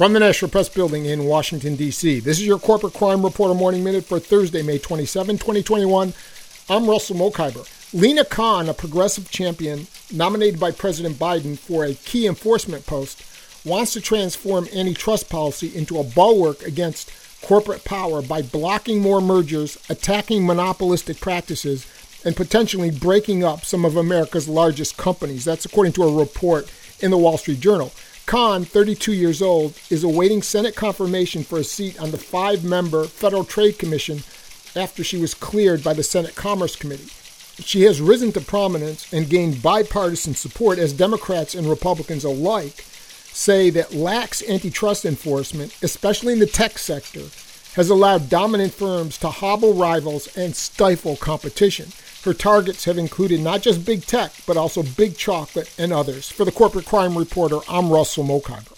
From the National Press Building in Washington, D.C., this is your Corporate Crime Reporter Morning Minute for Thursday, May 27, 2021. I'm Russell Mokhiber. Lina Khan, a progressive champion nominated by President Biden for a key enforcement post, wants to transform antitrust policy into a bulwark against corporate power by blocking more mergers, attacking monopolistic practices, and potentially breaking up some of America's largest companies. That's according to a report in the Wall Street Journal. Khan, 32 years old, is awaiting Senate confirmation for a seat on the five member Federal Trade Commission after she was cleared by the Senate Commerce Committee. She has risen to prominence and gained bipartisan support as Democrats and Republicans alike say that lax antitrust enforcement, especially in the tech sector, has allowed dominant firms to hobble rivals and stifle competition. Her targets have included not just big tech, but also big chocolate and others. For the Corporate Crime Reporter, I'm Russell Mokhiber.